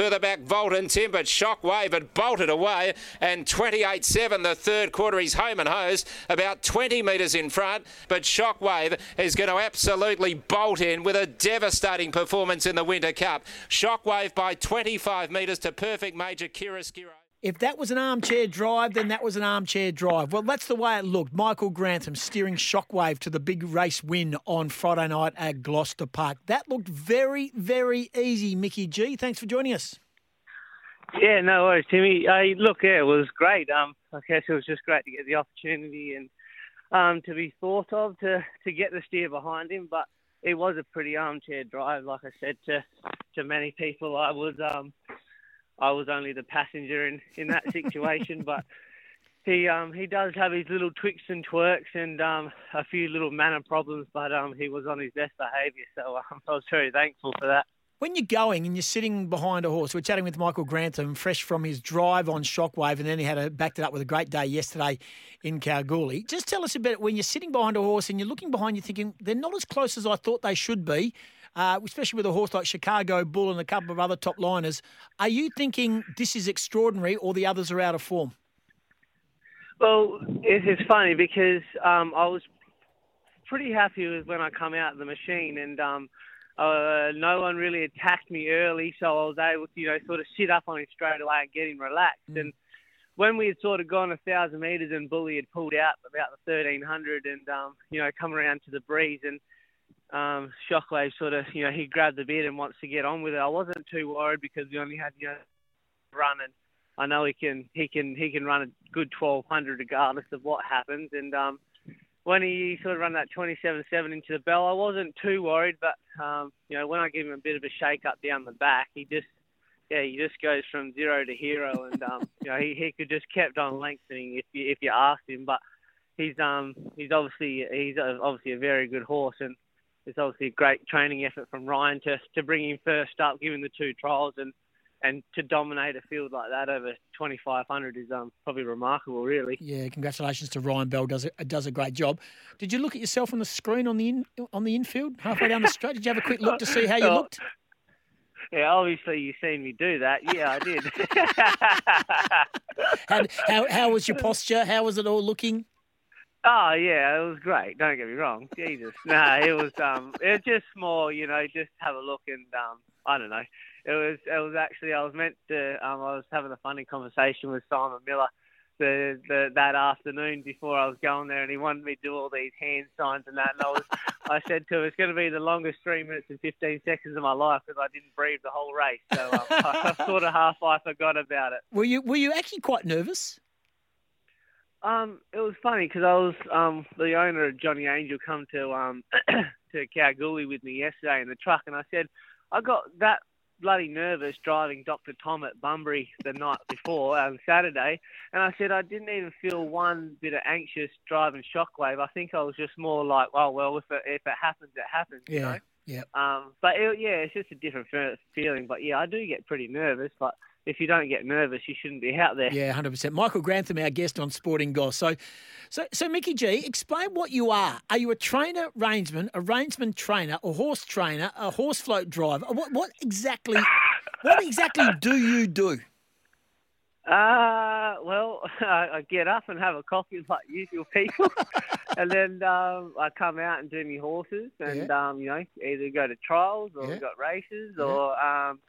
further back, Volton Tim, but Shockwave had bolted away. And 28 7, the third quarter, he's home and hosed, about 20 metres in front. But Shockwave is going to absolutely bolt in with a devastating performance in the Winter Cup. Shockwave by 25 metres to perfect major Kiraskiro. If that was an armchair drive, then that was an armchair drive. Well, that's the way it looked. Michael Grantham steering Shockwave to the big race win on Friday night at Gloucester Park. That looked very, very easy, Mickey G. Thanks for joining us. Yeah, no worries, Timmy. Uh, look, yeah, it was great. Um, I guess it was just great to get the opportunity and um, to be thought of to, to get the steer behind him. But it was a pretty armchair drive, like I said to to many people. I was um, I was only the passenger in, in that situation, but he um, he does have his little twicks and twerks and um, a few little manner problems, but um, he was on his best behaviour, so um, I was very thankful for that. When you're going and you're sitting behind a horse, we're chatting with Michael Grantham, fresh from his drive on Shockwave, and then he had a, backed it up with a great day yesterday in Kalgoorlie. Just tell us about when you're sitting behind a horse and you're looking behind, you're thinking they're not as close as I thought they should be uh, especially with a horse like Chicago Bull and a couple of other top liners. Are you thinking this is extraordinary or the others are out of form? Well, it's funny because um, I was pretty happy with when I come out of the machine and um, uh, no one really attacked me early, so I was able to, you know, sort of sit up on him straight away and get him relaxed. Mm. And when we had sort of gone a thousand metres and Bully had pulled out about the 1300 and, um, you know, come around to the breeze and um, Shockwave sort of, you know, he grabbed the bit and wants to get on with it. I wasn't too worried because we only had, you know, run and I know he can, he can, he can run a good 1200 regardless of what happens. And um, when he sort of ran that 27-7 into the bell, I wasn't too worried. But um, you know, when I give him a bit of a shake up down the back, he just, yeah, he just goes from zero to hero, and um, you know, he he could just kept on lengthening if you if you asked him. But he's um he's obviously he's obviously a very good horse and it's obviously a great training effort from Ryan to to bring him first up, given the two trials, and and to dominate a field like that over 2,500 is um, probably remarkable, really. Yeah, congratulations to Ryan Bell. Does a, does a great job. Did you look at yourself on the screen on the in, on the infield halfway down the straight? Did you have a quick look to see how you looked? Yeah, obviously you've seen me do that. Yeah, I did. how, how, how was your posture? How was it all looking? Oh yeah, it was great. Don't get me wrong. Jesus, no, it was um, it was just more, you know, just have a look and um, I don't know. It was it was actually I was meant to um, I was having a funny conversation with Simon Miller the, the that afternoon before I was going there, and he wanted me to do all these hand signs and that, and I was I said to him it's going to be the longest three minutes and fifteen seconds of my life because I didn't breathe the whole race, so um, I, I sort of half I forgot about it. Were you were you actually quite nervous? Um, it was funny because I was um the owner of Johnny Angel come to um to Kalgoorlie with me yesterday in the truck, and I said I got that bloody nervous driving Dr. Tom at Bunbury the night before on um, Saturday, and I said I didn't even feel one bit of anxious driving Shockwave. I think I was just more like, oh well, if it if it happens, it happens. Yeah. You know? Yeah. Um, but it, yeah, it's just a different feeling. But yeah, I do get pretty nervous, but if you don't get nervous, you shouldn't be out there. Yeah, hundred percent. Michael Grantham, our guest on Sporting Goss. So, so, so, Mickey G, explain what you are. Are you a trainer, rangeman, a rangeman trainer, a horse trainer, a horse float driver? What, what exactly, what exactly do you do? Uh, well, I get up and have a coffee like usual people, and then um, I come out and do my horses, and yeah. um, you know, either go to trials or yeah. we've got races, yeah. or um,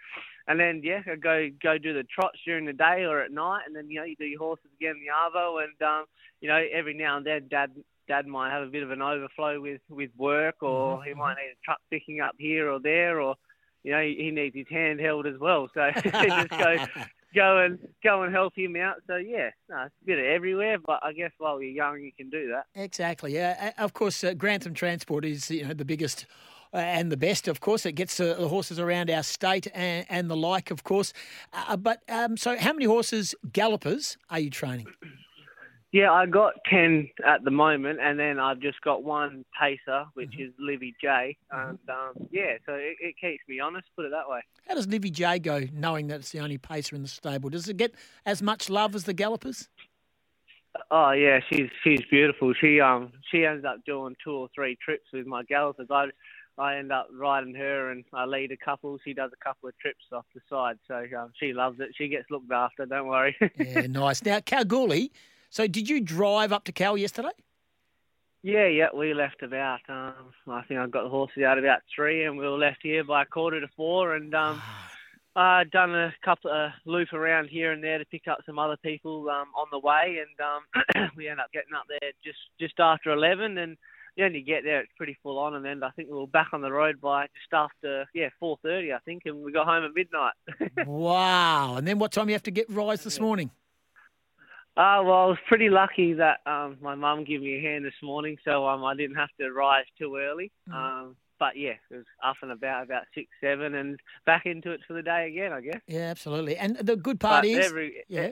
and then yeah, I go go do the trots during the day or at night, and then you know you do your horses again in the arvo, and um, you know every now and then dad dad might have a bit of an overflow with with work, or mm-hmm. he might need a truck picking up here or there, or you know he, he needs his hand held as well. So just go go and go and help him out. So yeah, no, it's a bit of everywhere, but I guess while you're young, you can do that. Exactly. Yeah. Of course, uh, Grantham Transport is you know the biggest and the best, of course. It gets uh, the horses around our state and, and the like, of course. Uh, but um, so, how many horses, gallopers, are you training? Yeah, I got 10 at the moment, and then I've just got one pacer, which mm-hmm. is Livy J. Mm-hmm. And um, yeah, so it, it, keeps me honest, put it that way. How does Livy J go, knowing that it's the only pacer in the stable? Does it get as much love as the gallopers? Oh yeah, she's she's beautiful. She um she ends up doing two or three trips with my gallopers. I I end up riding her, and I lead a couple. She does a couple of trips off the side, so um, she loves it. She gets looked after. Don't worry. yeah, nice. Now, Kalgoorlie. So, did you drive up to Cal yesterday? Yeah, yeah, we left about. Um, I think I got the horses out about three, and we were left here by a quarter to four, and um, uh, done a couple of loop around here and there to pick up some other people um, on the way, and um, we end up getting up there just just after eleven, and you get there, it's pretty full on, and then I think we were back on the road by just after yeah four thirty, I think, and we got home at midnight. wow! And then what time you have to get rise this morning? Uh, well, I was pretty lucky that um, my mum gave me a hand this morning, so um, I didn't have to rise too early. Mm. Um, but yeah, it was up and about about six, seven, and back into it for the day again, I guess. Yeah, absolutely. And the good part but is, every, yeah,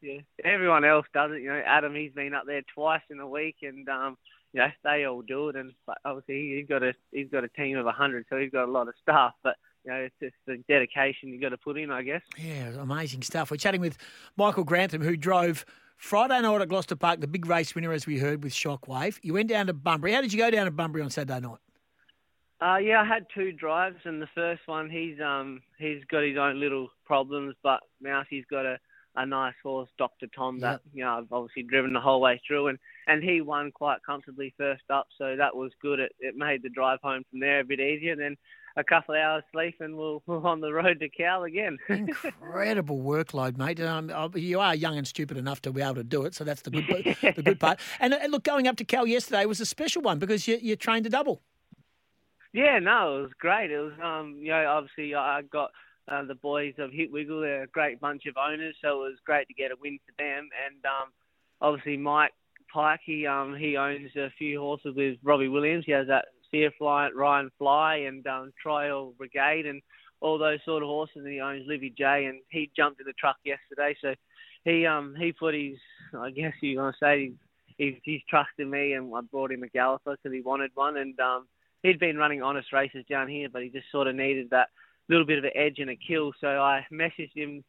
yeah, everyone else does it. You know, Adam, he's been up there twice in a week, and um, you know, they all do it. And obviously, he's got a he's got a team of a hundred, so he's got a lot of staff. But you know, it's just the dedication you've got to put in, I guess. Yeah, amazing stuff. We're chatting with Michael Grantham, who drove Friday night at Gloucester Park, the big race winner, as we heard, with Shockwave. You went down to Bunbury. How did you go down to Bunbury on Saturday night? Uh, yeah, I had two drives, and the first one, he's um he's got his own little problems, but Mousie's got a, a nice horse, Doctor Tom, that yep. you know I've obviously driven the whole way through, and, and he won quite comfortably first up, so that was good. It it made the drive home from there a bit easier. And then a couple of hours sleep, and we'll, we're on the road to Cal again. Incredible workload, mate. Um, you are young and stupid enough to be able to do it, so that's the good the good part. And, and look, going up to Cal yesterday was a special one because you you trained a double. Yeah, no, it was great. It was, um, you know, obviously I got uh, the boys of Hit Wiggle. They're a great bunch of owners, so it was great to get a win for them. And um, obviously Mike Pike, he um, he owns a few horses with Robbie Williams. He has that Sear Fly, Ryan Fly, and um, Trial Brigade, and all those sort of horses. And he owns Livy J, and he jumped in the truck yesterday, so he um he put his, I guess you're gonna say he's he's trusted me, and I brought him a galloper because he wanted one, and um he'd been running honest races down here, but he just sort of needed that little bit of an edge and a kill. So I messaged him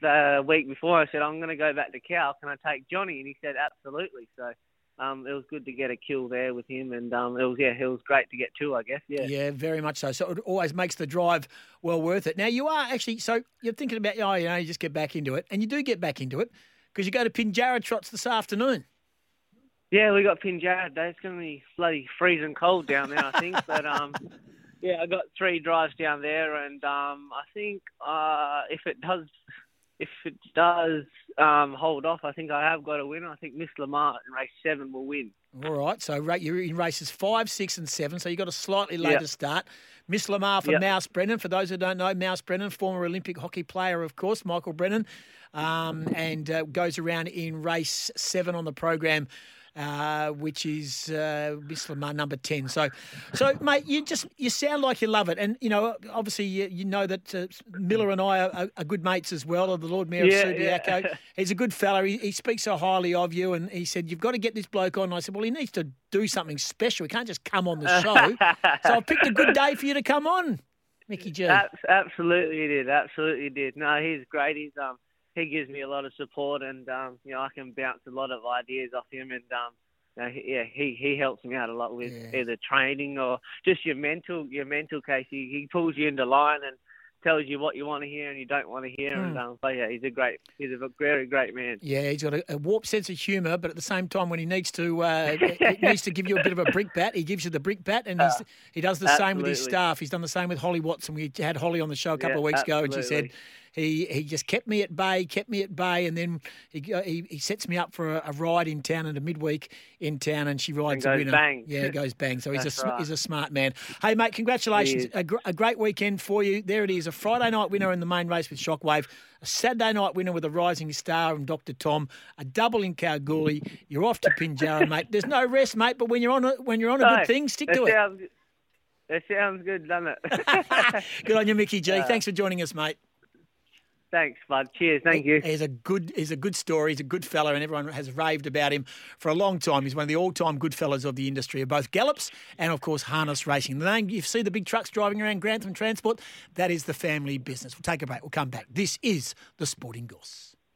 the week before. I said, I'm going to go back to Cal. Can I take Johnny? And he said, absolutely. So um, it was good to get a kill there with him, and um, it was yeah, it was great to get two, I guess. Yeah, yeah, very much so. So it always makes the drive well worth it. Now you are actually so you're thinking about oh, you know, you just get back into it, and you do get back into it because you go to Pinjarra trots this afternoon. Yeah, we got Pinjarra Day. It's going to be bloody freezing cold down there, I think. but um, yeah, I got three drives down there, and um, I think uh, if it does, if it does um, hold off, I think I have got a win. I think Miss Lamar in race seven will win. All right, so you're in races five, six, and seven, so you've got a slightly later yep. start. Miss Lamar for yep. Mouse Brennan. For those who don't know, Mouse Brennan, former Olympic hockey player, of course, Michael Brennan, um, and uh, goes around in race seven on the program uh, which is uh, Miss Lamar number ten. So, so mate, you just you sound like you love it, and you know, obviously, you, you know that uh, Miller and I are, are, good mates as well. Of The Lord Mayor yeah, of Subiaco, yeah. he's a good fella. He, he, speaks so highly of you, and he said you've got to get this bloke on. And I said, well, he needs to do something special. He can't just come on the show. so I picked a good day for you to come on, Mickey G. Absolutely, he did. Absolutely did. No, he's great. He's um he gives me a lot of support, and um, you know I can bounce a lot of ideas off him, and um, you know, yeah, he he helps me out a lot with yeah. either training or just your mental your mental case. He he pulls you into line and tells you what you want to hear and you don't want to hear. Mm. And hmm. um, but yeah, he's a great, he's a very great man. Yeah, he's got a, a warped sense of humour, but at the same time, when he needs to, uh, he needs to give you a bit of a brick bat. He gives you the brick bat, and uh, he does the absolutely. same with his staff. He's done the same with Holly Watson. We had Holly on the show a couple yeah, of weeks absolutely. ago, and she said he he just kept me at bay, kept me at bay, and then he he, he sets me up for a, a, ride in town and a midweek in town, and she rides and a winner. Bang. Yeah, it goes bang. So he's a right. he's a smart man. Hey mate, congratulations! A, gr- a, great weekend for you. There it is, a Friday night winner in the main race with Shockwave, a Saturday night winner with a Rising Star and Dr. Tom, a double in Kalgoorlie. You're off to Pinjarra, mate. There's no rest, mate. But when you're on a, when you're on a no, good thing, stick to sounds, it. That sounds good, doesn't it? good on you, Mickey G. Thanks for joining us, mate. Thanks, bud. Cheers. Thank you. He's a good. He's a good story. He's a good fella, and everyone has raved about him for a long time. He's one of the all-time good fellas of the industry of both gallops and, of course, harness racing. The name you see the big trucks driving around Grantham Transport. That is the family business. We'll take a break. We'll come back. This is the Sporting Goss.